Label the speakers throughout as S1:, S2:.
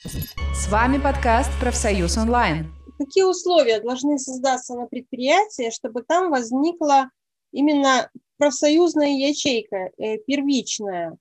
S1: С вами подкаст «Профсоюз онлайн».
S2: Какие условия должны создаться на предприятии, чтобы там возникла именно профсоюзная ячейка, э, первичная,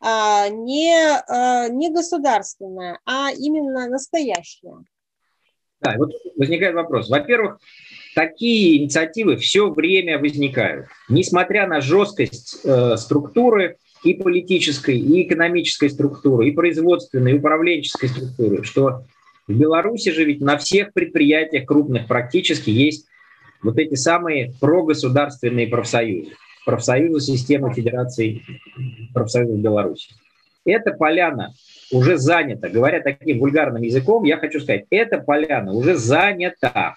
S2: а не, а, не государственная, а именно настоящая?
S3: Да, вот возникает вопрос. Во-первых, такие инициативы все время возникают. Несмотря на жесткость э, структуры и политической, и экономической структуры, и производственной, и управленческой структуры, что в Беларуси же ведь на всех предприятиях крупных практически есть вот эти самые прогосударственные профсоюзы. Профсоюзы системы Федерации профсоюзов Беларуси. Эта поляна уже занята. Говоря таким вульгарным языком, я хочу сказать, эта поляна уже занята.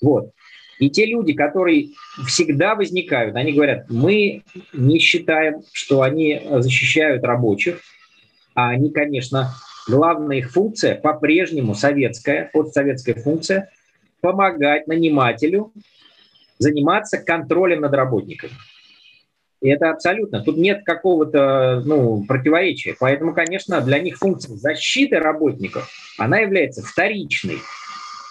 S3: Вот. И те люди, которые всегда возникают, они говорят, мы не считаем, что они защищают рабочих, а они, конечно, главная их функция по-прежнему советская, постсоветская функция, помогать нанимателю заниматься контролем над работниками. И это абсолютно. Тут нет какого-то ну, противоречия. Поэтому, конечно, для них функция защиты работников, она является вторичной.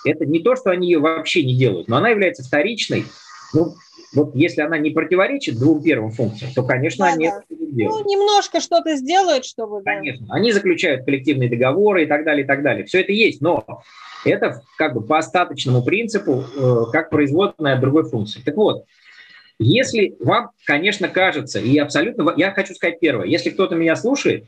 S3: Это не то, что они ее вообще не делают, но она является вторичной. Ну, вот если она не противоречит двум первым функциям, то, конечно, да, они да. это
S2: не делают. Ну, немножко что-то сделают, чтобы...
S3: Конечно. Они заключают коллективные договоры и так далее, и так далее. Все это есть, но это как бы по остаточному принципу, э, как производная другой функции. Так вот, если вам, конечно, кажется, и абсолютно, я хочу сказать первое, если кто-то меня слушает,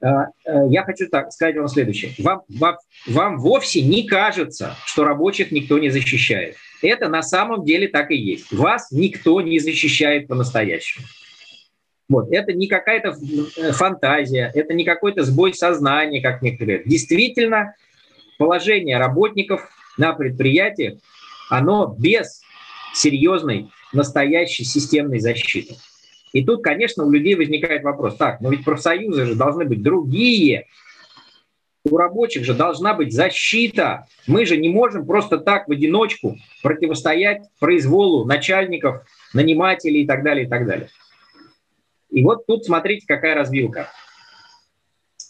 S3: я хочу так сказать вам следующее. Вам, вам, вам вовсе не кажется, что рабочих никто не защищает. Это на самом деле так и есть. Вас никто не защищает по-настоящему. Вот. Это не какая-то э, фантазия, это не какой-то сбой сознания, как некоторые. Действительно, положение работников на предприятиях, оно без серьезной настоящей системной защиты. И тут, конечно, у людей возникает вопрос, так, но ведь профсоюзы же должны быть другие, у рабочих же должна быть защита. Мы же не можем просто так в одиночку противостоять произволу начальников, нанимателей и так далее, и так далее. И вот тут смотрите, какая развилка.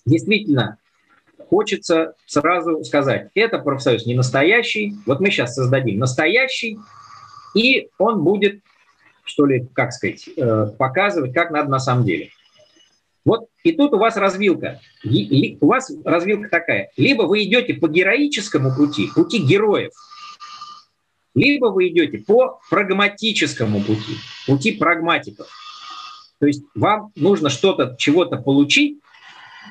S3: Действительно, хочется сразу сказать, это профсоюз не настоящий, вот мы сейчас создадим настоящий, и он будет, что ли, как сказать, э, показывать, как надо на самом деле. Вот и тут у вас развилка. У вас развилка такая. Либо вы идете по героическому пути, пути героев, либо вы идете по прагматическому пути, пути прагматиков. То есть вам нужно что-то, чего-то получить,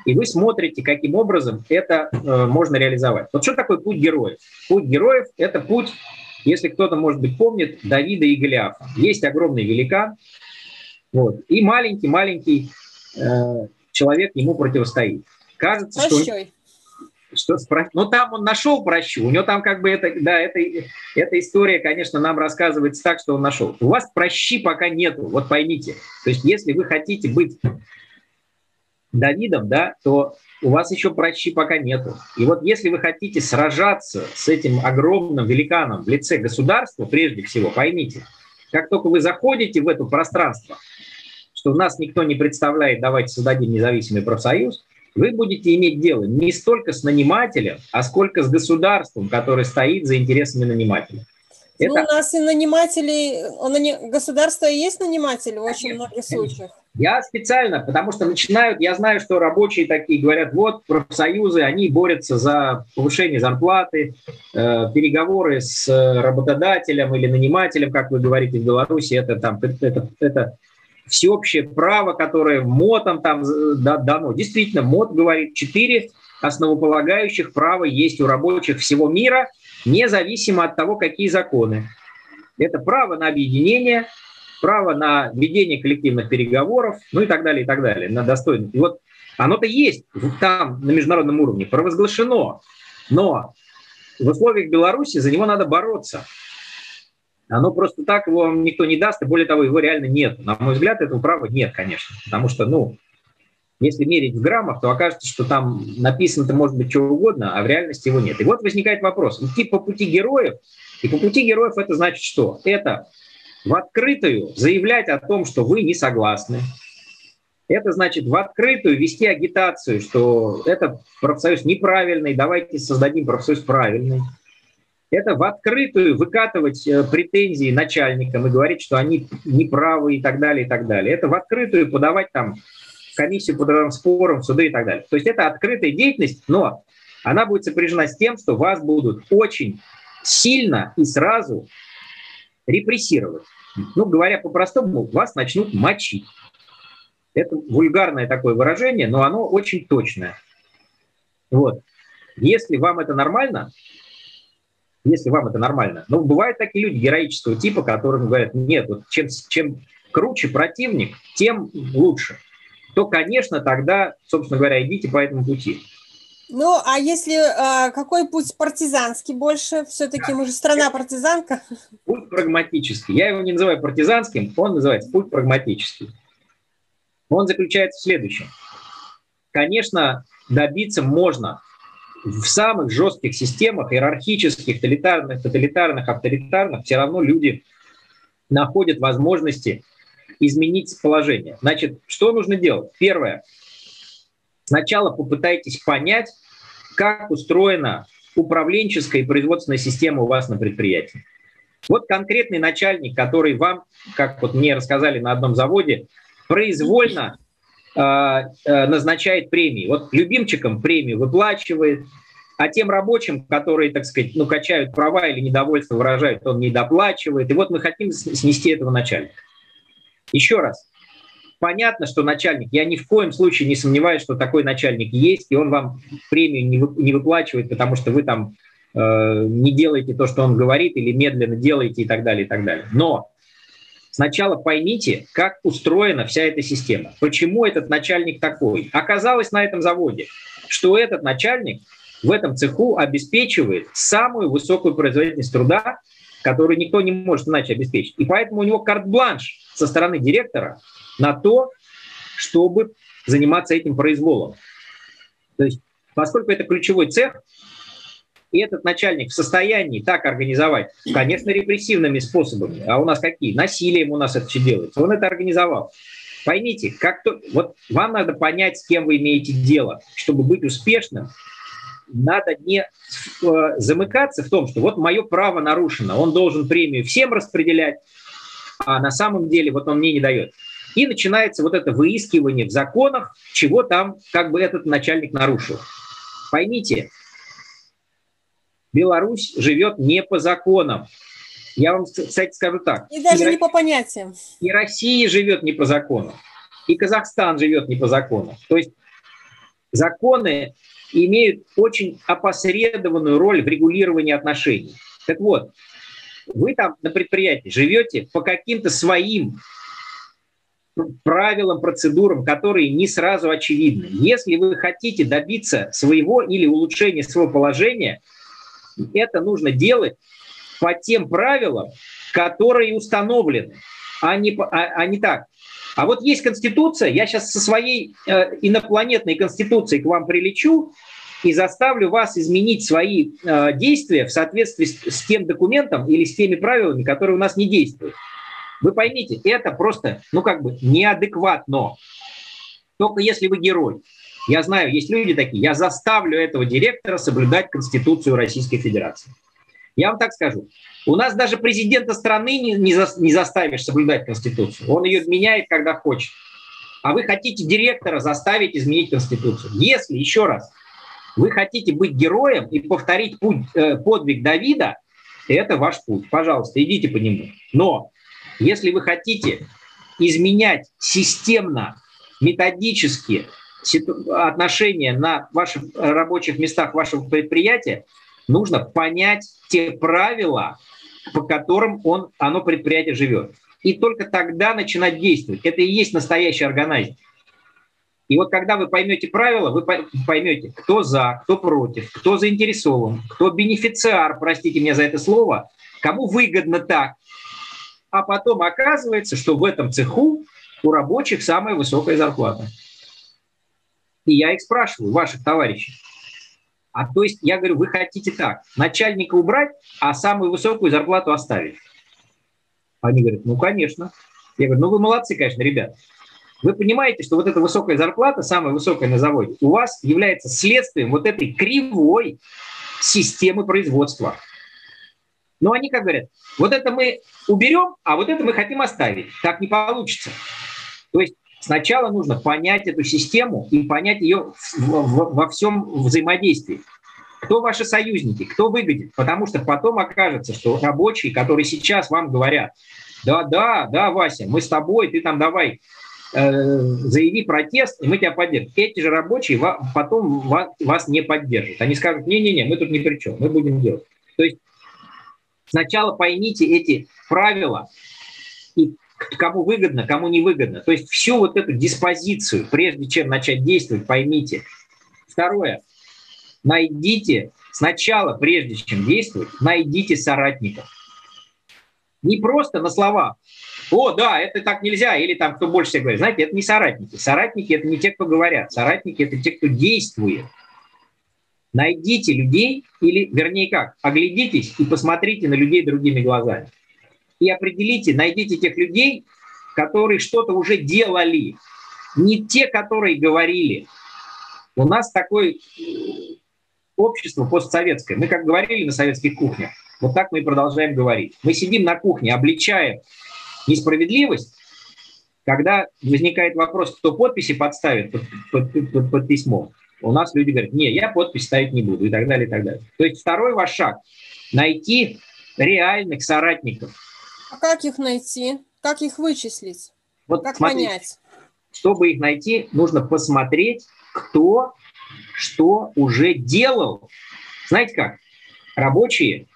S3: и вы смотрите, каким образом это э, можно реализовать. Вот что такое путь героев? Путь героев – это путь, если кто-то, может быть, помнит, Давида и Голиафа. Есть огромный великан, вот, и маленький-маленький Э, человек ему противостоит. Кажется, Прощой. что... Что, ну, там он нашел прощу. У него там как бы это, да, это, эта история, конечно, нам рассказывается так, что он нашел. У вас прощи пока нету, вот поймите. То есть, если вы хотите быть Давидом, да, то у вас еще прощи пока нету. И вот если вы хотите сражаться с этим огромным великаном в лице государства, прежде всего, поймите, как только вы заходите в это пространство, что нас никто не представляет, давайте создадим независимый профсоюз, вы будете иметь дело не столько с нанимателем, а сколько с государством, которое стоит за интересами нанимателя.
S2: Ну, Это... у нас и наниматели, государство и есть наниматель в очень многих случаях.
S3: Я специально, потому что начинают, я знаю, что рабочие такие говорят, вот профсоюзы, они борются за повышение зарплаты, э, переговоры с работодателем или нанимателем, как вы говорите в Беларуси, это там это, это всеобщее право, которое МОТом там дано. Действительно, МОТ говорит, четыре основополагающих права есть у рабочих всего мира, независимо от того, какие законы. Это право на объединение, право на ведение коллективных переговоров, ну и так далее, и так далее, на достойность. И вот оно-то есть там на международном уровне, провозглашено, но в условиях Беларуси за него надо бороться. Оно просто так его никто не даст, и более того, его реально нет. На мой взгляд, этого права нет, конечно. Потому что, ну, если мерить в граммах, то окажется, что там написано-то может быть что угодно, а в реальности его нет. И вот возникает вопрос. Идти по пути героев, и по пути героев это значит что? Это в открытую заявлять о том, что вы не согласны, Это значит в открытую вести агитацию, что это профсоюз неправильный, давайте создадим профсоюз правильный. Это в открытую выкатывать э, претензии начальникам и говорить, что они неправы и так далее, и так далее. Это в открытую подавать там комиссию по трудовым спорам, суды и так далее. То есть это открытая деятельность, но она будет сопряжена с тем, что вас будут очень сильно и сразу репрессировать. Ну, говоря по-простому, вас начнут мочить. Это вульгарное такое выражение, но оно очень точное. Вот. Если вам это нормально, если вам это нормально, но бывают такие люди героического типа, которым говорят, нет, вот чем, чем круче противник, тем лучше, то, конечно, тогда, собственно говоря, идите по этому пути.
S2: Ну, а если а, какой путь партизанский больше? Все-таки мы же страна партизанка.
S3: Путь прагматический. Я его не называю партизанским, он называется путь прагматический. Он заключается в следующем. Конечно, добиться можно в самых жестких системах, иерархических, тоталитарных, тоталитарных, авторитарных, все равно люди находят возможности изменить положение. Значит, что нужно делать? Первое. Сначала попытайтесь понять, как устроена управленческая и производственная система у вас на предприятии. Вот конкретный начальник, который вам, как вот мне рассказали на одном заводе, произвольно э, э, назначает премии. Вот любимчикам премию выплачивает, а тем рабочим, которые, так сказать, ну, качают права или недовольство выражают, он не доплачивает. И вот мы хотим снести этого начальника. Еще раз, понятно, что начальник, я ни в коем случае не сомневаюсь, что такой начальник есть, и он вам премию не, вы, не выплачивает, потому что вы там э, не делаете то, что он говорит, или медленно делаете и так далее, и так далее. Но Сначала поймите, как устроена вся эта система. Почему этот начальник такой? Оказалось на этом заводе, что этот начальник в этом цеху обеспечивает самую высокую производительность труда, которую никто не может иначе обеспечить. И поэтому у него карт-бланш со стороны директора на то, чтобы заниматься этим произволом. То есть, поскольку это ключевой цех, и этот начальник в состоянии так организовать, конечно, репрессивными способами, а у нас какие? Насилием у нас это все делается. Он это организовал. Поймите, как то, вот вам надо понять, с кем вы имеете дело. Чтобы быть успешным, надо не э, замыкаться в том, что вот мое право нарушено, он должен премию всем распределять, а на самом деле вот он мне не дает. И начинается вот это выискивание в законах, чего там как бы этот начальник нарушил. Поймите, Беларусь живет не по законам. Я вам, кстати, скажу так.
S2: И даже и не по понятиям.
S3: И Россия живет не по законам. И Казахстан живет не по законам. То есть законы имеют очень опосредованную роль в регулировании отношений. Так вот, вы там на предприятии живете по каким-то своим правилам, процедурам, которые не сразу очевидны. Если вы хотите добиться своего или улучшения своего положения – это нужно делать по тем правилам, которые установлены, а не, а, а не так. А вот есть Конституция, я сейчас со своей э, инопланетной Конституцией к вам прилечу и заставлю вас изменить свои э, действия в соответствии с, с тем документом или с теми правилами, которые у нас не действуют. Вы поймите, это просто, ну как бы неадекватно. Только если вы герой. Я знаю, есть люди такие, я заставлю этого директора соблюдать Конституцию Российской Федерации. Я вам так скажу. У нас даже президента страны не, не, за, не заставишь соблюдать Конституцию. Он ее меняет, когда хочет. А вы хотите директора заставить изменить Конституцию. Если, еще раз, вы хотите быть героем и повторить путь, э, подвиг Давида, это ваш путь. Пожалуйста, идите по нему. Но если вы хотите изменять системно, методически отношения на ваших рабочих местах вашего предприятия, нужно понять те правила, по которым он, оно предприятие живет. И только тогда начинать действовать. Это и есть настоящий органайзер. И вот когда вы поймете правила, вы поймете, кто за, кто против, кто заинтересован, кто бенефициар, простите меня за это слово, кому выгодно так. А потом оказывается, что в этом цеху у рабочих самая высокая зарплата. И я их спрашиваю, ваших товарищей. А то есть я говорю, вы хотите так, начальника убрать, а самую высокую зарплату оставить. Они говорят, ну, конечно. Я говорю, ну, вы молодцы, конечно, ребят. вы понимаете, что вот эта высокая зарплата, самая высокая на заводе, у вас является следствием вот этой кривой системы производства. Но они как говорят, вот это мы уберем, а вот это мы хотим оставить. Так не получится. То есть сначала нужно понять эту систему и понять ее во всем взаимодействии. Кто ваши союзники, кто выгодит? Потому что потом окажется, что рабочие, которые сейчас вам говорят, да, да, да, Вася, мы с тобой, ты там давай э, заяви протест, и мы тебя поддержим. Эти же рабочие потом вас, вас не поддержат. Они скажут, не-не-не, мы тут ни при чем, мы будем делать. То есть сначала поймите эти правила, и кому выгодно, кому не выгодно. То есть всю вот эту диспозицию, прежде чем начать действовать, поймите. Второе. Найдите сначала, прежде чем действовать, найдите соратников. Не просто на слова. О, да, это так нельзя, или там кто больше всех говорит. Знаете, это не соратники. Соратники – это не те, кто говорят. Соратники – это те, кто действует. Найдите людей, или, вернее как, оглядитесь и посмотрите на людей другими глазами. И определите, найдите тех людей, которые что-то уже делали. Не те, которые говорили. У нас такое общество постсоветское. Мы как говорили на советских кухнях, вот так мы и продолжаем говорить. Мы сидим на кухне, обличаем несправедливость, когда возникает вопрос, кто подписи подставит под, под, под, под письмо у нас люди говорят, не, я подпись ставить не буду и так далее, и так далее. То есть второй ваш шаг – найти реальных соратников.
S2: А как их найти? Как их вычислить? Вот как смотрите, понять?
S3: Чтобы их найти, нужно посмотреть, кто что уже делал. Знаете как? Рабочие,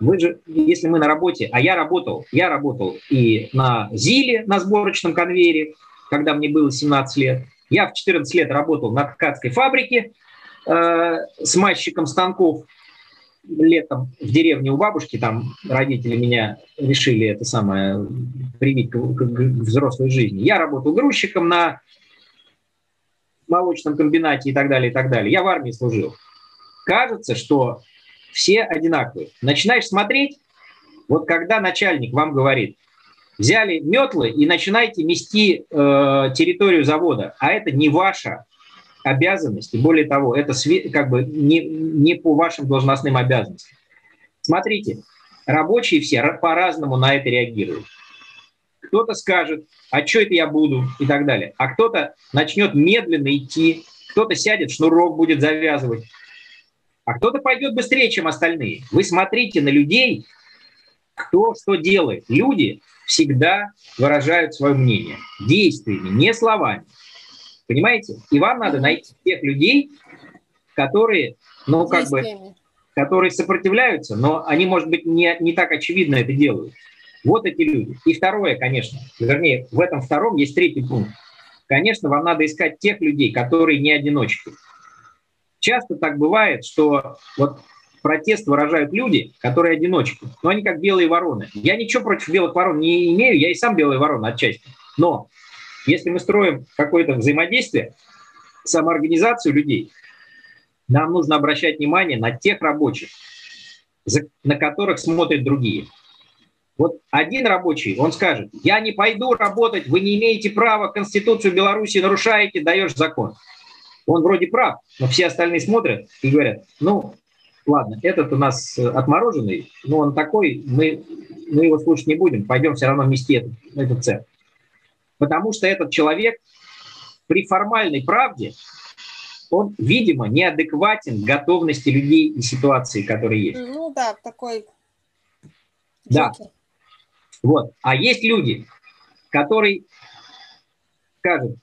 S3: вы же, если мы на работе, а я работал, я работал и на ЗИЛе, на сборочном конвейере, когда мне было 17 лет, я в 14 лет работал на ткацкой фабрике э, с мальчиком станков летом в деревне у бабушки, там родители меня решили это самое привить к, к, к взрослой жизни. Я работал грузчиком на молочном комбинате и так далее, и так далее. Я в армии служил. Кажется, что все одинаковые. Начинаешь смотреть, вот когда начальник вам говорит, взяли метлы и начинаете мести э, территорию завода, а это не ваша обязанность, и более того, это как бы не, не по вашим должностным обязанностям. Смотрите, рабочие все по-разному на это реагируют. Кто-то скажет, а что это я буду, и так далее. А кто-то начнет медленно идти, кто-то сядет, шнурок будет завязывать, а кто-то пойдет быстрее, чем остальные. Вы смотрите на людей, кто что делает. Люди всегда выражают свое мнение действиями, не словами. Понимаете? И вам надо найти тех людей, которые, ну, как бы, которые сопротивляются, но они, может быть, не, не так очевидно это делают. Вот эти люди. И второе, конечно, вернее, в этом втором есть третий пункт. Конечно, вам надо искать тех людей, которые не одиночки. Часто так бывает, что вот протест выражают люди, которые одиночки. Но они как белые вороны. Я ничего против белых ворон не имею, я и сам белый ворон отчасти. Но если мы строим какое-то взаимодействие, самоорганизацию людей, нам нужно обращать внимание на тех рабочих, на которых смотрят другие. Вот один рабочий, он скажет, я не пойду работать, вы не имеете права, Конституцию Беларуси нарушаете, даешь закон. Он вроде прав, но все остальные смотрят и говорят, ну, ладно, этот у нас отмороженный, но он такой, мы, мы его слушать не будем, пойдем все равно вместе этот, этот цех. Потому что этот человек при формальной правде, он, видимо, неадекватен готовности людей и ситуации, которые есть.
S2: Ну да, такой...
S3: Да. Вот. А есть люди, которые скажут,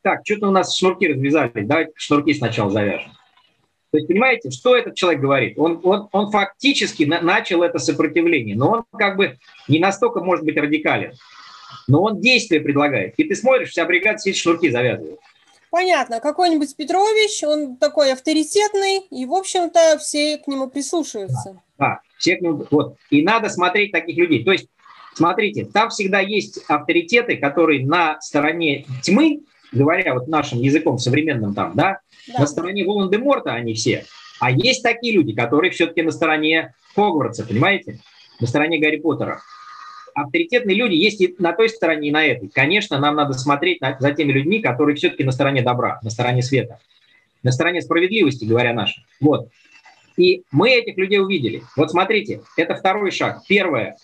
S3: так, что-то у нас шнурки развязались, давайте шнурки сначала завяжем. То есть, понимаете, что этот человек говорит? Он, он, он фактически на, начал это сопротивление, но он как бы не настолько может быть радикален. Но он действия предлагает. И ты смотришь, вся бригада сидит, шнурки завязывает.
S2: Понятно. Какой-нибудь Петрович, он такой авторитетный, и, в общем-то, все к нему прислушиваются.
S3: Да, да, все к нему... Вот. И надо смотреть таких людей. То есть, смотрите, там всегда есть авторитеты, которые на стороне тьмы, говоря вот нашим языком современным там, да, да. на стороне Волан-де-Морта они все. А есть такие люди, которые все-таки на стороне Хогвартса, понимаете? На стороне Гарри Поттера. Авторитетные люди есть и на той стороне, и на этой. Конечно, нам надо смотреть на, за теми людьми, которые все-таки на стороне добра, на стороне света, на стороне справедливости, говоря нашим. Вот. И мы этих людей увидели. Вот смотрите, это второй шаг. Первое.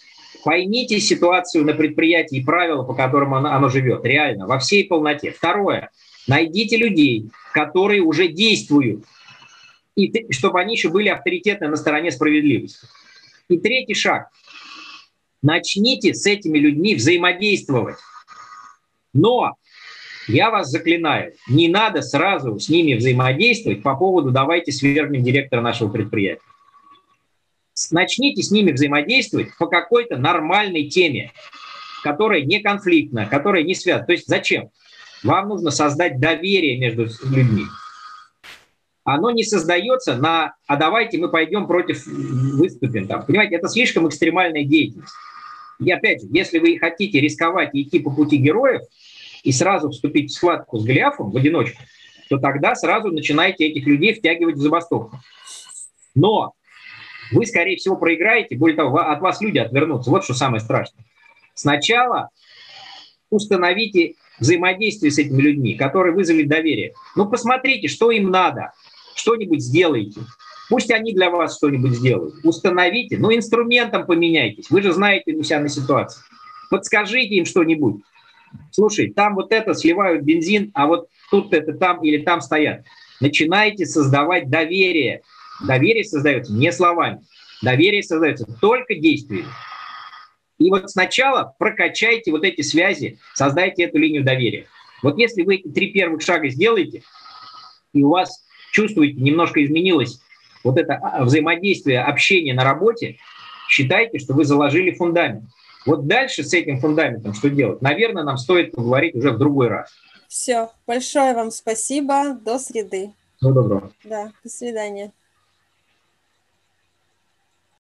S3: Поймите ситуацию на предприятии и правила, по которым оно, оно живет, реально, во всей полноте. Второе. Найдите людей, которые уже действуют, и чтобы они еще были авторитетны на стороне справедливости. И третий шаг. Начните с этими людьми взаимодействовать. Но я вас заклинаю, не надо сразу с ними взаимодействовать по поводу «давайте свергнем директора нашего предприятия». Начните с ними взаимодействовать по какой-то нормальной теме, которая не конфликтна, которая не связана. То есть зачем? Вам нужно создать доверие между людьми. Оно не создается на «а давайте мы пойдем против, выступим». Там. Понимаете, это слишком экстремальная деятельность. И опять же, если вы хотите рисковать и идти по пути героев и сразу вступить в схватку с Голиафом в одиночку, то тогда сразу начинаете этих людей втягивать в забастовку. Но вы, скорее всего, проиграете, более того, от вас люди отвернутся. Вот что самое страшное. Сначала установите взаимодействие с этими людьми, которые вызовет доверие. Ну, посмотрите, что им надо, что-нибудь сделайте. Пусть они для вас что-нибудь сделают. Установите, ну, инструментом поменяйтесь. Вы же знаете у себя на ситуации. Подскажите им что-нибудь. Слушай, там вот это сливают бензин, а вот тут это там или там стоят. Начинайте создавать доверие. Доверие создается не словами. Доверие создается только действиями. И вот сначала прокачайте вот эти связи, создайте эту линию доверия. Вот если вы эти три первых шага сделаете, и у вас, чувствуете, немножко изменилось вот это а, взаимодействие, общение на работе, считайте, что вы заложили фундамент. Вот дальше с этим фундаментом что делать? Наверное, нам стоит поговорить уже в другой раз.
S2: Все, большое вам спасибо. До среды.
S3: Всего доброго.
S2: Да, до свидания.